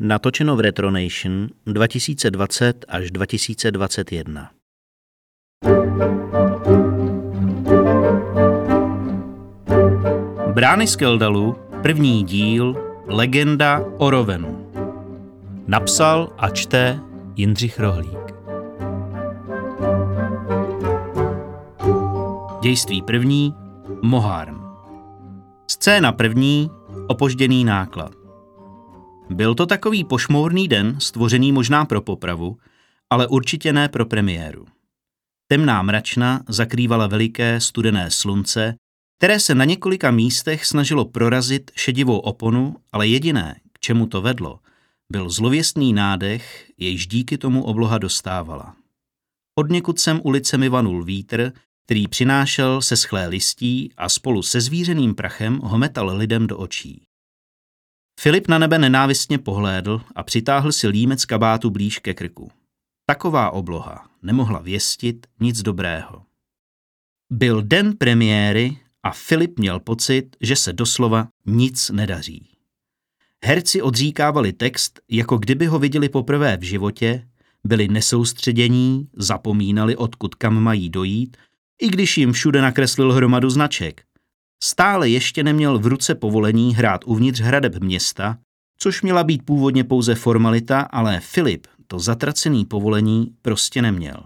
Natočeno v Retronation 2020 až 2021. Brány z Keldalu, první díl, Legenda o Rovenu. Napsal a čte Jindřich Rohlík. Dějství první, Moharn. Scéna první, opožděný náklad. Byl to takový pošmourný den, stvořený možná pro popravu, ale určitě ne pro premiéru. Temná mračna zakrývala veliké studené slunce, které se na několika místech snažilo prorazit šedivou oponu, ale jediné, k čemu to vedlo, byl zlověstný nádech, jejíž díky tomu obloha dostávala. Od někud sem ulicemi vanul vítr, který přinášel se schlé listí a spolu se zvířeným prachem ho metal lidem do očí. Filip na nebe nenávistně pohlédl a přitáhl si límec kabátu blíž ke krku. Taková obloha nemohla věstit nic dobrého. Byl den premiéry a Filip měl pocit, že se doslova nic nedaří. Herci odříkávali text, jako kdyby ho viděli poprvé v životě, byli nesoustředění, zapomínali, odkud kam mají dojít, i když jim všude nakreslil hromadu značek. Stále ještě neměl v ruce povolení hrát uvnitř hradeb města, což měla být původně pouze formalita, ale Filip to zatracený povolení prostě neměl.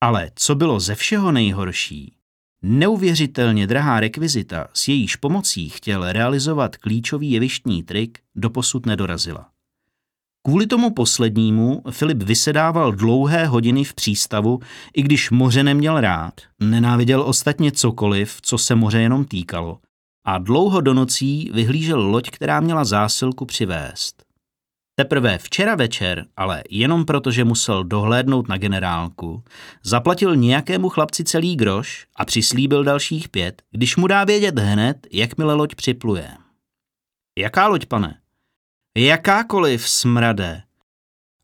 Ale co bylo ze všeho nejhorší, neuvěřitelně drahá rekvizita, s jejíž pomocí chtěl realizovat klíčový jevištní trik, doposud nedorazila. Kvůli tomu poslednímu Filip vysedával dlouhé hodiny v přístavu, i když moře neměl rád, nenáviděl ostatně cokoliv, co se moře jenom týkalo, a dlouho do nocí vyhlížel loď, která měla zásilku přivést. Teprve včera večer, ale jenom proto, že musel dohlédnout na generálku, zaplatil nějakému chlapci celý groš a přislíbil dalších pět, když mu dá vědět hned, jakmile loď připluje. Jaká loď, pane? Jakákoliv smrade.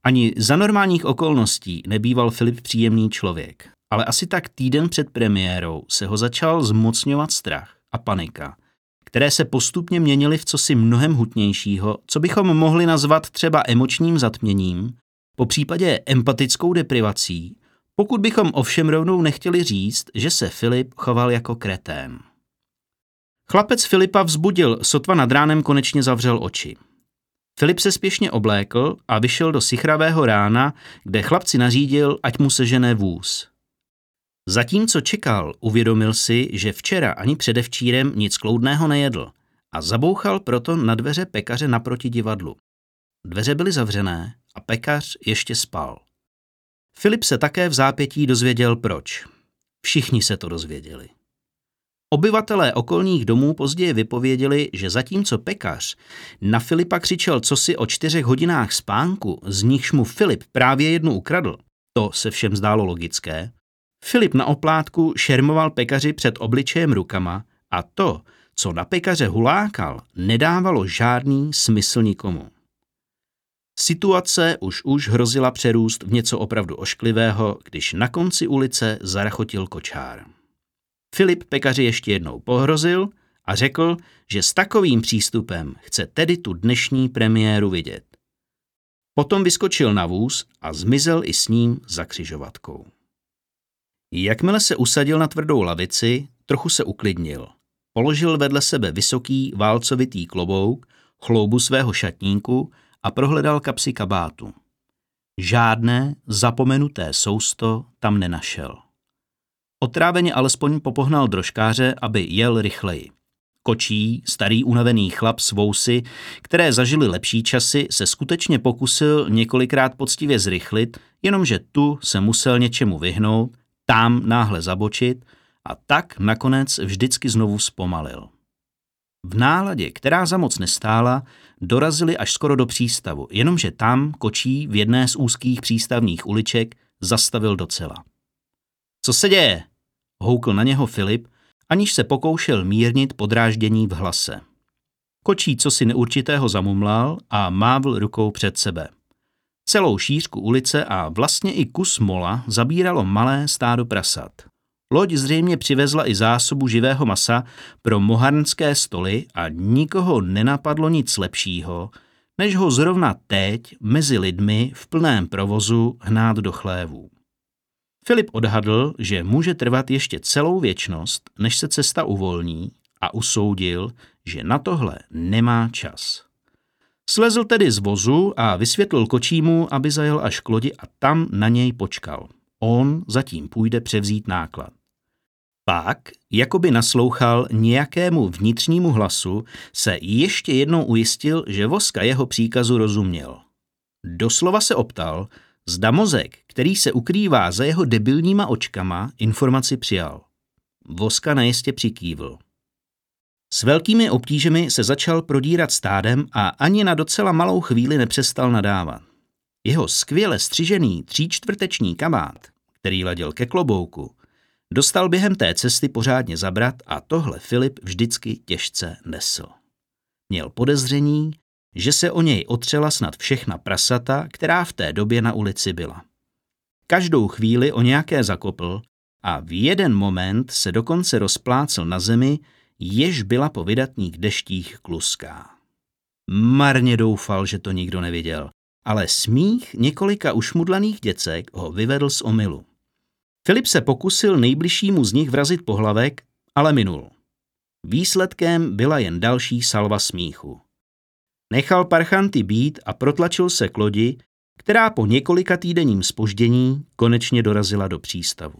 Ani za normálních okolností nebýval Filip příjemný člověk, ale asi tak týden před premiérou se ho začal zmocňovat strach a panika, které se postupně měnily v cosi mnohem hutnějšího, co bychom mohli nazvat třeba emočním zatměním, po případě empatickou deprivací, pokud bychom ovšem rovnou nechtěli říct, že se Filip choval jako kretén. Chlapec Filipa vzbudil, sotva nad ránem konečně zavřel oči. Filip se spěšně oblékl a vyšel do sichravého rána, kde chlapci nařídil, ať mu sežené vůz. Zatímco čekal, uvědomil si, že včera ani předevčírem nic kloudného nejedl a zabouchal proto na dveře pekaře naproti divadlu. Dveře byly zavřené a pekař ještě spal. Filip se také v zápětí dozvěděl proč. Všichni se to dozvěděli. Obyvatelé okolních domů později vypověděli, že zatímco pekař na Filipa křičel cosi o čtyřech hodinách spánku, z nichž mu Filip právě jednu ukradl, to se všem zdálo logické, Filip na oplátku šermoval pekaři před obličejem rukama a to, co na pekaře hulákal, nedávalo žádný smysl nikomu. Situace už už hrozila přerůst v něco opravdu ošklivého, když na konci ulice zarachotil kočár. Filip pekaři ještě jednou pohrozil a řekl, že s takovým přístupem chce tedy tu dnešní premiéru vidět. Potom vyskočil na vůz a zmizel i s ním za křižovatkou. Jakmile se usadil na tvrdou lavici, trochu se uklidnil. Položil vedle sebe vysoký válcovitý klobouk, chloubu svého šatníku a prohledal kapsy kabátu. Žádné zapomenuté sousto tam nenašel. Otráveně alespoň popohnal drožkáře, aby jel rychleji. Kočí, starý unavený chlap s vousy, které zažili lepší časy, se skutečně pokusil několikrát poctivě zrychlit, jenomže tu se musel něčemu vyhnout, tam náhle zabočit a tak nakonec vždycky znovu zpomalil. V náladě, která za moc nestála, dorazili až skoro do přístavu, jenomže tam kočí v jedné z úzkých přístavních uliček zastavil docela. Co se děje? Houkl na něho Filip, aniž se pokoušel mírnit podráždění v hlase. Kočí co si neurčitého zamumlal a mávl rukou před sebe. Celou šířku ulice a vlastně i kus mola zabíralo malé stádo prasat. Loď zřejmě přivezla i zásobu živého masa pro moharnské stoly a nikoho nenapadlo nic lepšího, než ho zrovna teď mezi lidmi v plném provozu hnát do chlévů. Filip odhadl, že může trvat ještě celou věčnost, než se cesta uvolní a usoudil, že na tohle nemá čas. Slezl tedy z vozu a vysvětlil kočímu, aby zajel až k lodi a tam na něj počkal. On zatím půjde převzít náklad. Pak, jako by naslouchal nějakému vnitřnímu hlasu, se ještě jednou ujistil, že Voska jeho příkazu rozuměl. Doslova se optal, zda mozek, který se ukrývá za jeho debilníma očkama, informaci přijal. Voska najistě přikývl. S velkými obtížemi se začal prodírat stádem a ani na docela malou chvíli nepřestal nadávat. Jeho skvěle střižený tříčtvrteční kabát, který ladil ke klobouku, dostal během té cesty pořádně zabrat a tohle Filip vždycky těžce nesl. Měl podezření, že se o něj otřela snad všechna prasata, která v té době na ulici byla. Každou chvíli o nějaké zakopl a v jeden moment se dokonce rozplácel na zemi, jež byla po vydatných deštích kluská. Marně doufal, že to nikdo neviděl, ale smích několika ušmudlaných děcek ho vyvedl z omylu. Filip se pokusil nejbližšímu z nich vrazit pohlavek, ale minul. Výsledkem byla jen další salva smíchu. Nechal parchanty být a protlačil se k lodi, která po několika týdenním spoždění konečně dorazila do přístavu.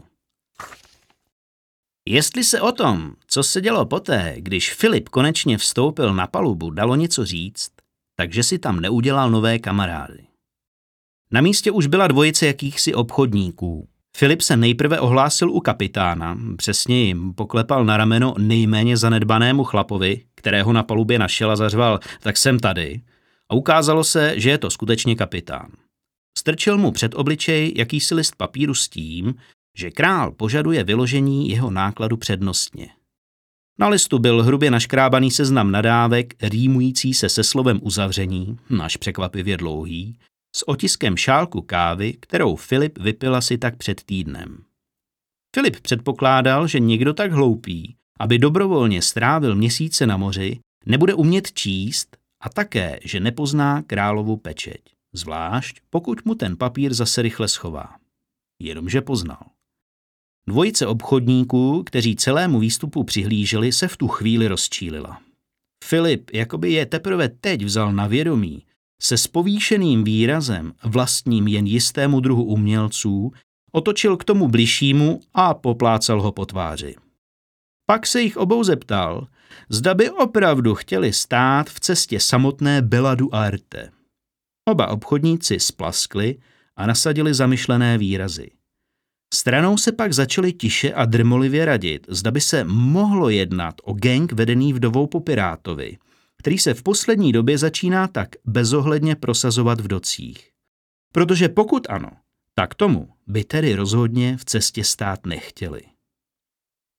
Jestli se o tom, co se dělo poté, když Filip konečně vstoupil na palubu, dalo něco říct, takže si tam neudělal nové kamarády. Na místě už byla dvojice jakýchsi obchodníků. Filip se nejprve ohlásil u kapitána, přesně jim poklepal na rameno nejméně zanedbanému chlapovi, kterého na palubě našel a zařval, tak jsem tady. A ukázalo se, že je to skutečně kapitán. Strčil mu před obličej jakýsi list papíru s tím, že král požaduje vyložení jeho nákladu přednostně. Na listu byl hrubě naškrábaný seznam nadávek, rýmující se se slovem uzavření, náš překvapivě dlouhý, s otiskem šálku kávy, kterou Filip vypil asi tak před týdnem. Filip předpokládal, že někdo tak hloupý, aby dobrovolně strávil měsíce na moři, nebude umět číst a také, že nepozná královu pečeť, zvlášť pokud mu ten papír zase rychle schová. Jenomže poznal. Dvojice obchodníků, kteří celému výstupu přihlíželi, se v tu chvíli rozčílila. Filip, jakoby je teprve teď vzal na vědomí, se spovýšeným výrazem, vlastním jen jistému druhu umělců, otočil k tomu bližšímu a poplácal ho po tváři. Pak se jich obou zeptal, zda by opravdu chtěli stát v cestě samotné Beladu Arte. Oba obchodníci splaskli a nasadili zamyšlené výrazy. Stranou se pak začali tiše a drmolivě radit, zda by se mohlo jednat o gang vedený vdovou po Pirátovi, který se v poslední době začíná tak bezohledně prosazovat v docích. Protože pokud ano, tak tomu by tedy rozhodně v cestě stát nechtěli.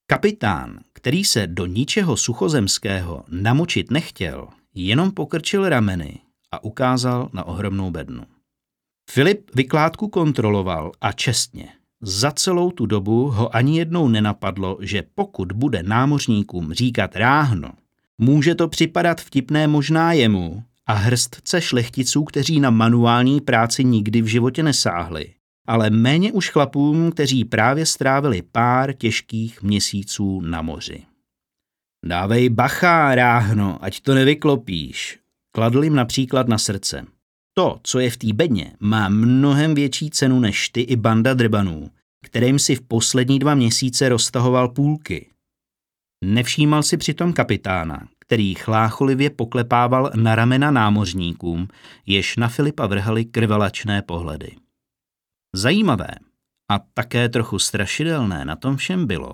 Kapitán, který se do ničeho suchozemského namočit nechtěl, jenom pokrčil rameny a ukázal na ohromnou bednu. Filip vykládku kontroloval a čestně, za celou tu dobu ho ani jednou nenapadlo, že pokud bude námořníkům říkat ráhno, může to připadat vtipné možná jemu a hrstce šlechticů, kteří na manuální práci nikdy v životě nesáhli, ale méně už chlapům, kteří právě strávili pár těžkých měsíců na moři. Dávej bacha, ráhno, ať to nevyklopíš, kladl jim například na srdce. To, co je v té bedně, má mnohem větší cenu než ty i banda drbanů, kterým si v poslední dva měsíce roztahoval půlky. Nevšímal si přitom kapitána, který chlácholivě poklepával na ramena námořníkům, jež na Filipa vrhali krvelačné pohledy. Zajímavé a také trochu strašidelné na tom všem bylo,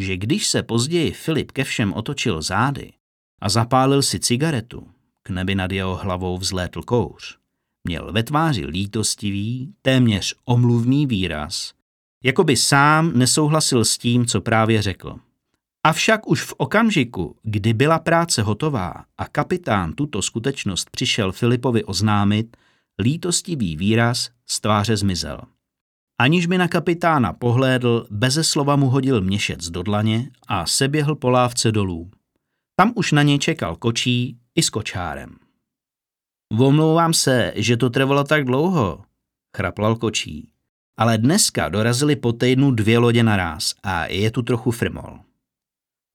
že když se později Filip ke všem otočil zády a zapálil si cigaretu, k nebi nad jeho hlavou vzlétl kouř, Měl ve tváři lítostivý, téměř omluvný výraz, jako by sám nesouhlasil s tím, co právě řekl. Avšak už v okamžiku, kdy byla práce hotová a kapitán tuto skutečnost přišel Filipovi oznámit, lítostivý výraz z tváře zmizel. Aniž by na kapitána pohlédl, beze slova mu hodil měšec do dlaně a seběhl po lávce dolů. Tam už na něj čekal kočí i s kočárem. Omlouvám se, že to trvalo tak dlouho, chraplal kočí. Ale dneska dorazili po týdnu dvě lodě naraz a je tu trochu frmol.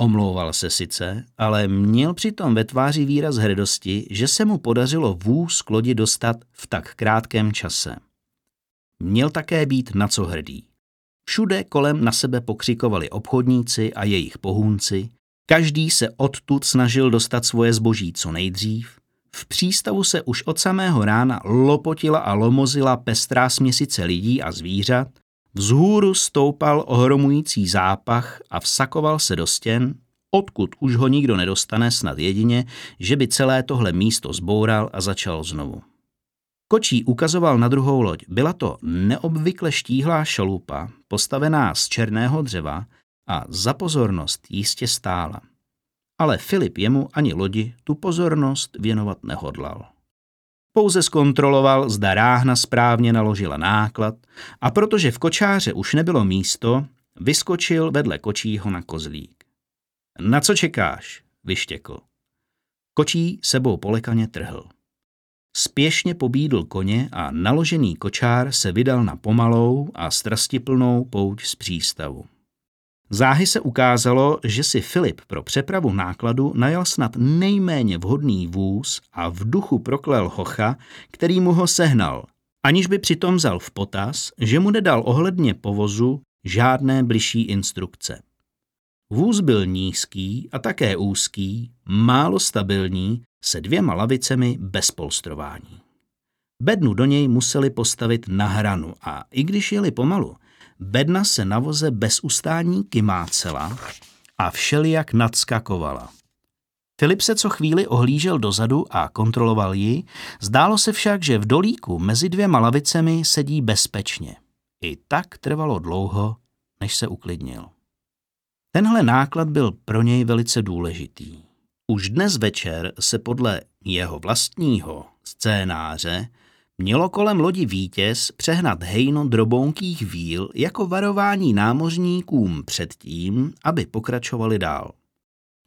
Omlouval se sice, ale měl přitom ve tváři výraz hrdosti, že se mu podařilo vůz k lodi dostat v tak krátkém čase. Měl také být na co hrdý. Všude kolem na sebe pokřikovali obchodníci a jejich pohůnci, každý se odtud snažil dostat svoje zboží co nejdřív, v přístavu se už od samého rána lopotila a lomozila pestrá směsice lidí a zvířat, vzhůru stoupal ohromující zápach a vsakoval se do stěn, odkud už ho nikdo nedostane snad jedině, že by celé tohle místo zboural a začal znovu. Kočí ukazoval na druhou loď. Byla to neobvykle štíhlá šalupa, postavená z černého dřeva a za pozornost jistě stála ale Filip jemu ani lodi tu pozornost věnovat nehodlal. Pouze zkontroloval, zda ráhna správně naložila náklad a protože v kočáře už nebylo místo, vyskočil vedle kočího na kozlík. Na co čekáš? vyštěkl. Kočí sebou polekaně trhl. Spěšně pobídl koně a naložený kočár se vydal na pomalou a strastiplnou pouť z přístavu. Záhy se ukázalo, že si Filip pro přepravu nákladu najal snad nejméně vhodný vůz a v duchu proklel hocha, který mu ho sehnal, aniž by přitom vzal v potaz, že mu nedal ohledně povozu žádné bližší instrukce. Vůz byl nízký a také úzký, málo stabilní, se dvěma lavicemi bez polstrování. Bednu do něj museli postavit na hranu a i když jeli pomalu, Bedna se na voze bez ustání kymácela a všelijak nadskakovala. Filip se co chvíli ohlížel dozadu a kontroloval ji, zdálo se však, že v dolíku mezi dvěma lavicemi sedí bezpečně. I tak trvalo dlouho, než se uklidnil. Tenhle náklad byl pro něj velice důležitý. Už dnes večer se podle jeho vlastního scénáře mělo kolem lodi vítěz přehnat hejno drobounkých víl jako varování námořníkům před tím, aby pokračovali dál.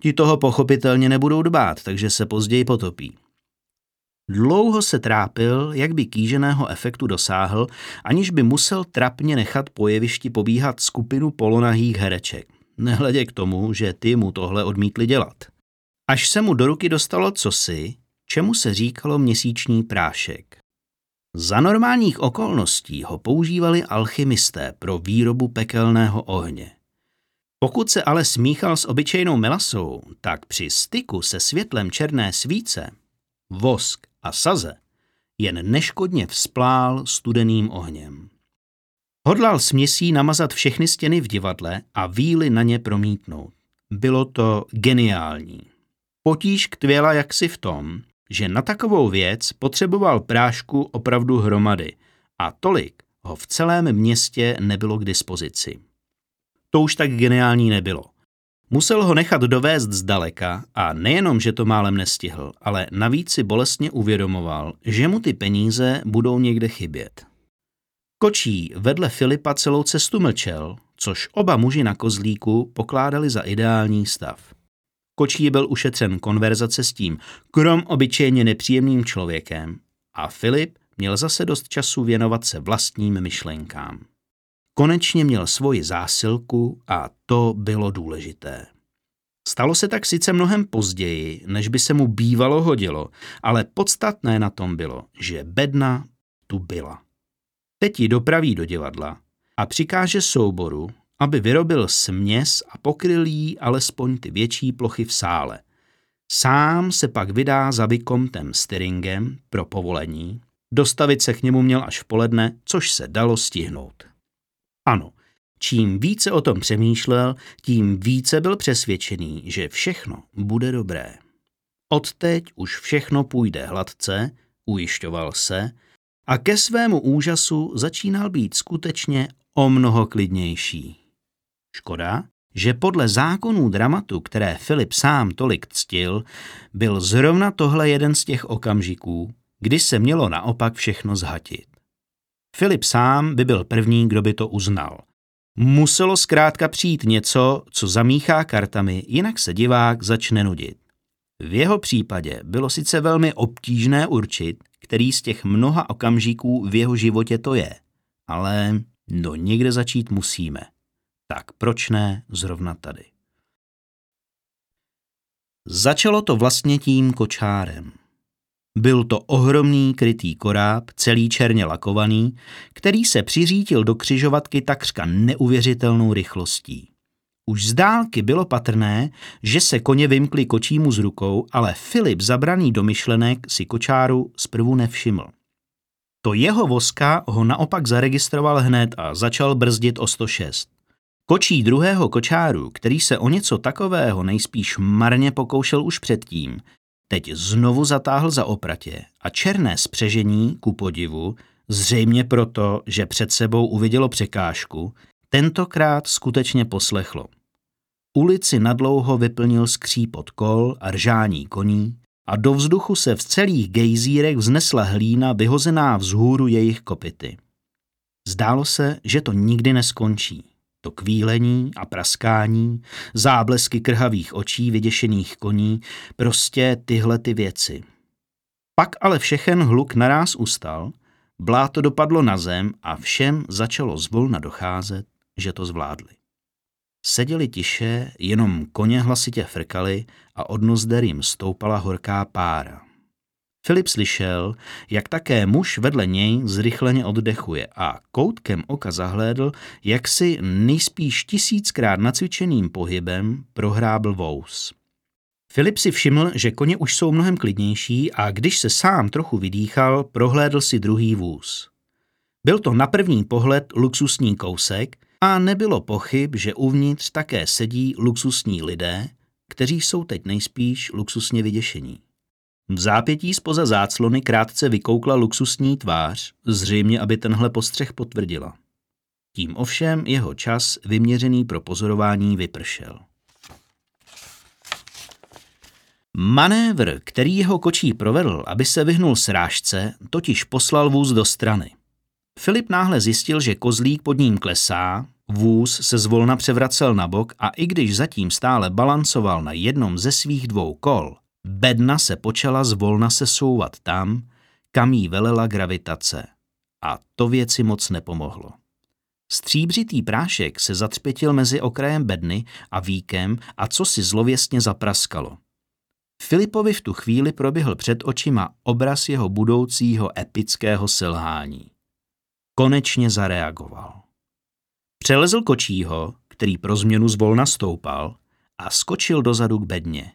Ti toho pochopitelně nebudou dbát, takže se později potopí. Dlouho se trápil, jak by kýženého efektu dosáhl, aniž by musel trapně nechat po jevišti pobíhat skupinu polonahých hereček. Nehledě k tomu, že ty mu tohle odmítli dělat. Až se mu do ruky dostalo cosi, čemu se říkalo měsíční prášek. Za normálních okolností ho používali alchymisté pro výrobu pekelného ohně. Pokud se ale smíchal s obyčejnou melasou, tak při styku se světlem černé svíce, vosk a saze jen neškodně vzplál studeným ohněm. Hodlal směsí namazat všechny stěny v divadle a víly na ně promítnout. Bylo to geniální. Potíž ktvěla jaksi v tom, že na takovou věc potřeboval prášku opravdu hromady a tolik ho v celém městě nebylo k dispozici. To už tak geniální nebylo. Musel ho nechat dovést zdaleka a nejenom, že to málem nestihl, ale navíc si bolestně uvědomoval, že mu ty peníze budou někde chybět. Kočí vedle Filipa celou cestu mlčel, což oba muži na kozlíku pokládali za ideální stav. Kočí byl ušetřen konverzace s tím, krom obyčejně nepříjemným člověkem a Filip měl zase dost času věnovat se vlastním myšlenkám. Konečně měl svoji zásilku a to bylo důležité. Stalo se tak sice mnohem později, než by se mu bývalo hodilo, ale podstatné na tom bylo, že bedna tu byla. Teď ji dopraví do divadla a přikáže souboru, aby vyrobil směs a pokryl jí alespoň ty větší plochy v sále. Sám se pak vydá za Vikomtem Styringem pro povolení. Dostavit se k němu měl až v poledne, což se dalo stihnout. Ano, čím více o tom přemýšlel, tím více byl přesvědčený, že všechno bude dobré. Odteď už všechno půjde hladce, ujišťoval se, a ke svému úžasu začínal být skutečně o mnoho klidnější. Škoda, že podle zákonů dramatu, které Filip sám tolik ctil, byl zrovna tohle jeden z těch okamžiků, kdy se mělo naopak všechno zhatit. Filip sám by byl první, kdo by to uznal. Muselo zkrátka přijít něco, co zamíchá kartami, jinak se divák začne nudit. V jeho případě bylo sice velmi obtížné určit, který z těch mnoha okamžiků v jeho životě to je, ale no někde začít musíme. Tak proč ne zrovna tady? Začalo to vlastně tím kočárem. Byl to ohromný krytý koráb, celý černě lakovaný, který se přiřítil do křižovatky takřka neuvěřitelnou rychlostí. Už z dálky bylo patrné, že se koně vymkli kočímu z rukou, ale Filip zabraný do myšlenek si kočáru zprvu nevšiml. To jeho voska ho naopak zaregistroval hned a začal brzdit o 106. Kočí druhého kočáru, který se o něco takového nejspíš marně pokoušel už předtím, teď znovu zatáhl za opratě a černé spřežení, ku podivu, zřejmě proto, že před sebou uvidělo překážku, tentokrát skutečně poslechlo. Ulici nadlouho vyplnil skřípot kol a ržání koní a do vzduchu se v celých gejzírech vznesla hlína vyhozená vzhůru jejich kopity. Zdálo se, že to nikdy neskončí. To kvílení a praskání, záblesky krhavých očí vyděšených koní, prostě tyhle ty věci. Pak ale všechen hluk naráz ustal, bláto dopadlo na zem a všem začalo zvolna docházet, že to zvládli. Seděli tiše, jenom koně hlasitě frkali a od nozder jim stoupala horká pára. Filip slyšel, jak také muž vedle něj zrychleně oddechuje a koutkem oka zahlédl, jak si nejspíš tisíckrát nacvičeným pohybem prohrábl vous. Filip si všiml, že koně už jsou mnohem klidnější a když se sám trochu vydýchal, prohlédl si druhý vůz. Byl to na první pohled luxusní kousek a nebylo pochyb, že uvnitř také sedí luxusní lidé, kteří jsou teď nejspíš luxusně vyděšení. V zápětí spoza záclony krátce vykoukla luxusní tvář, zřejmě aby tenhle postřeh potvrdila. Tím ovšem jeho čas vyměřený pro pozorování vypršel. Manévr, který jeho kočí provedl, aby se vyhnul srážce, totiž poslal vůz do strany. Filip náhle zjistil, že kozlík pod ním klesá, vůz se zvolna převracel na bok a i když zatím stále balancoval na jednom ze svých dvou kol, Bedna se počala zvolna sesouvat tam, kam jí velela gravitace. A to věci moc nepomohlo. Stříbřitý prášek se zatřpětil mezi okrajem bedny a víkem a co si zlověstně zapraskalo. Filipovi v tu chvíli proběhl před očima obraz jeho budoucího epického selhání. Konečně zareagoval. Přelezl kočího, který pro změnu zvolna stoupal, a skočil dozadu k bedně.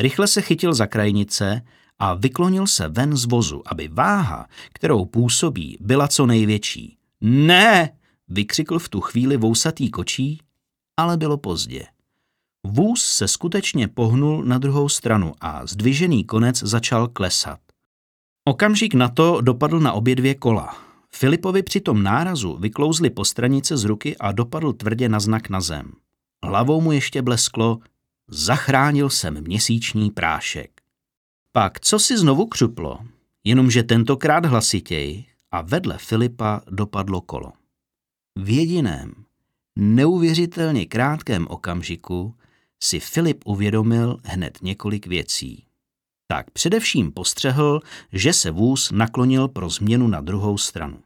Rychle se chytil za krajnice a vyklonil se ven z vozu, aby váha, kterou působí, byla co největší. Ne! vykřikl v tu chvíli vousatý kočí, ale bylo pozdě. Vůz se skutečně pohnul na druhou stranu a zdvižený konec začal klesat. Okamžik na to dopadl na obě dvě kola. Filipovi při tom nárazu vyklouzli po stranice z ruky a dopadl tvrdě na znak na zem. Hlavou mu ještě blesklo, Zachránil jsem měsíční prášek. Pak co si znovu křuplo, jenomže tentokrát hlasitěji a vedle Filipa dopadlo kolo. V jediném, neuvěřitelně krátkém okamžiku si Filip uvědomil hned několik věcí. Tak především postřehl, že se vůz naklonil pro změnu na druhou stranu.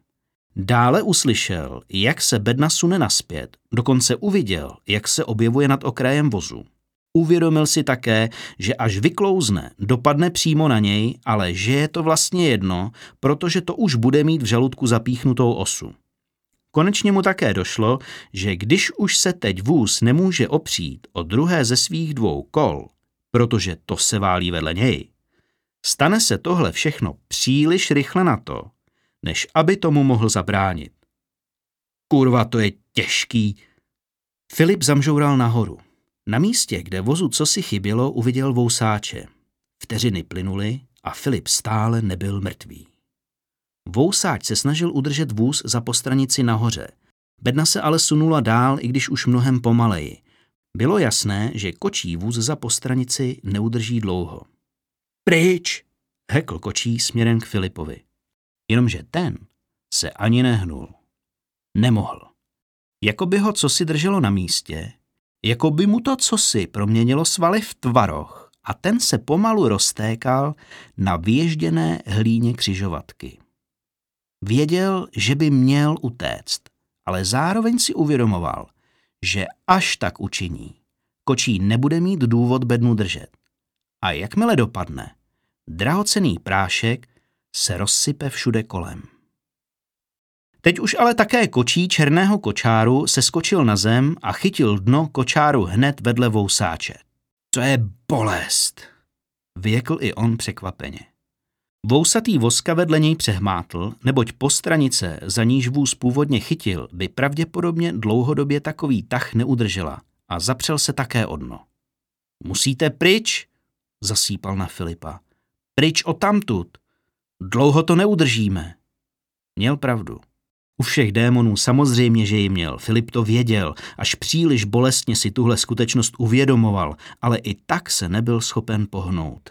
Dále uslyšel, jak se bedna sune naspět, dokonce uviděl, jak se objevuje nad okrajem vozu. Uvědomil si také, že až vyklouzne, dopadne přímo na něj, ale že je to vlastně jedno, protože to už bude mít v žaludku zapíchnutou osu. Konečně mu také došlo, že když už se teď vůz nemůže opřít o druhé ze svých dvou kol, protože to se válí vedle něj, stane se tohle všechno příliš rychle na to, než aby tomu mohl zabránit. Kurva, to je těžký. Filip zamžoural nahoru. Na místě, kde vozu cosi chybělo, uviděl vousáče. Vteřiny plynuly a Filip stále nebyl mrtvý. Vousáč se snažil udržet vůz za postranici nahoře. Bedna se ale sunula dál, i když už mnohem pomaleji. Bylo jasné, že kočí vůz za postranici neudrží dlouho. Pryč! hekl kočí směrem k Filipovi. Jenomže ten se ani nehnul. Nemohl. Jako by ho cosi drželo na místě, jako by mu to cosi proměnilo svaly v tvaroh a ten se pomalu roztékal na věžděné hlíně křižovatky. Věděl, že by měl utéct, ale zároveň si uvědomoval, že až tak učiní, kočí nebude mít důvod bednu držet. A jakmile dopadne, drahocený prášek se rozsype všude kolem. Teď už ale také kočí černého kočáru se skočil na zem a chytil dno kočáru hned vedle vousáče. To je bolest, vyjekl i on překvapeně. Vousatý voska vedle něj přehmátl, neboť postranice, za níž vůz původně chytil, by pravděpodobně dlouhodobě takový tah neudržela a zapřel se také odno. Musíte pryč, zasípal na Filipa. Pryč o tamtud. Dlouho to neudržíme. Měl pravdu. U všech démonů samozřejmě, že ji měl. Filip to věděl, až příliš bolestně si tuhle skutečnost uvědomoval, ale i tak se nebyl schopen pohnout.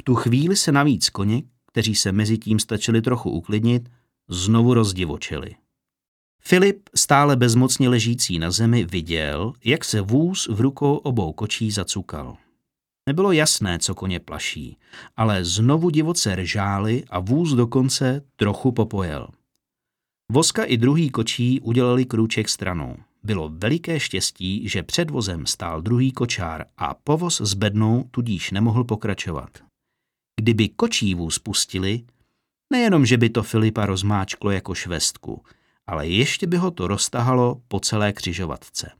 V tu chvíli se navíc koně, kteří se mezi tím stačili trochu uklidnit, znovu rozdivočili. Filip, stále bezmocně ležící na zemi, viděl, jak se vůz v rukou obou kočí zacukal. Nebylo jasné, co koně plaší, ale znovu divoce ržáli a vůz dokonce trochu popojel. Voska i druhý kočí udělali krůček stranou. Bylo veliké štěstí, že před vozem stál druhý kočár a povoz s bednou tudíž nemohl pokračovat. Kdyby kočí vůz pustili, nejenom, že by to Filipa rozmáčklo jako švestku, ale ještě by ho to roztahalo po celé křižovatce.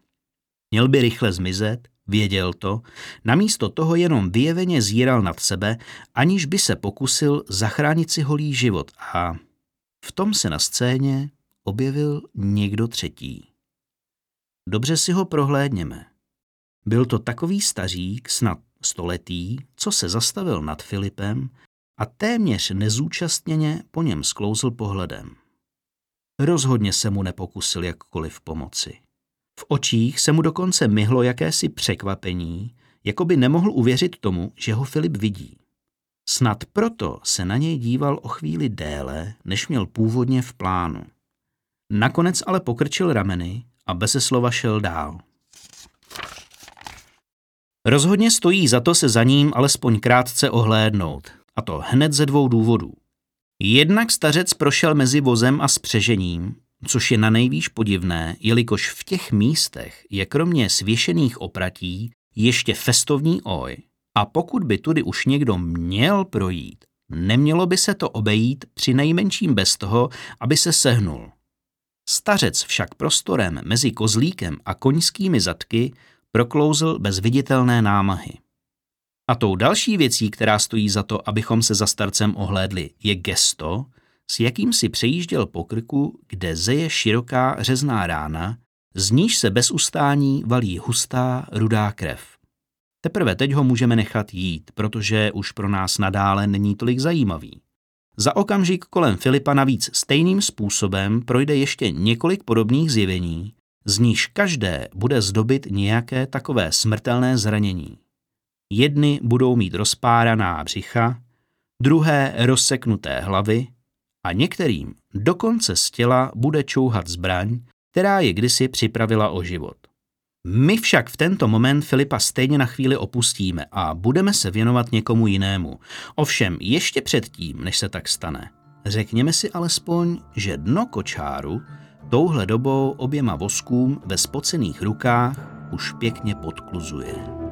Měl by rychle zmizet, věděl to, namísto toho jenom vyjeveně zíral nad sebe, aniž by se pokusil zachránit si holý život a v tom se na scéně objevil někdo třetí. Dobře si ho prohlédněme. Byl to takový stařík, snad stoletý, co se zastavil nad Filipem a téměř nezúčastněně po něm sklouzl pohledem. Rozhodně se mu nepokusil jakkoliv pomoci. V očích se mu dokonce myhlo jakési překvapení, jako by nemohl uvěřit tomu, že ho Filip vidí. Snad proto se na něj díval o chvíli déle, než měl původně v plánu. Nakonec ale pokrčil rameny a bez slova šel dál. Rozhodně stojí za to se za ním alespoň krátce ohlédnout, a to hned ze dvou důvodů. Jednak stařec prošel mezi vozem a spřežením, což je na nejvýš podivné, jelikož v těch místech je kromě svěšených opratí ještě festovní oj, a pokud by tudy už někdo měl projít, nemělo by se to obejít při nejmenším bez toho, aby se sehnul. Stařec však prostorem mezi kozlíkem a koňskými zadky proklouzl bez viditelné námahy. A tou další věcí, která stojí za to, abychom se za starcem ohlédli, je gesto, s jakým si přejížděl po krku, kde zeje široká řezná rána, z níž se bez ustání valí hustá rudá krev. Teprve teď ho můžeme nechat jít, protože už pro nás nadále není tolik zajímavý. Za okamžik kolem Filipa navíc stejným způsobem projde ještě několik podobných zjevení, z níž každé bude zdobit nějaké takové smrtelné zranění. Jedny budou mít rozpáraná břicha, druhé rozseknuté hlavy a některým dokonce z těla bude čouhat zbraň, která je kdysi připravila o život. My však v tento moment Filipa stejně na chvíli opustíme a budeme se věnovat někomu jinému. Ovšem ještě předtím, než se tak stane, řekněme si alespoň, že dno kočáru touhle dobou oběma voskům ve spocených rukách už pěkně podkluzuje.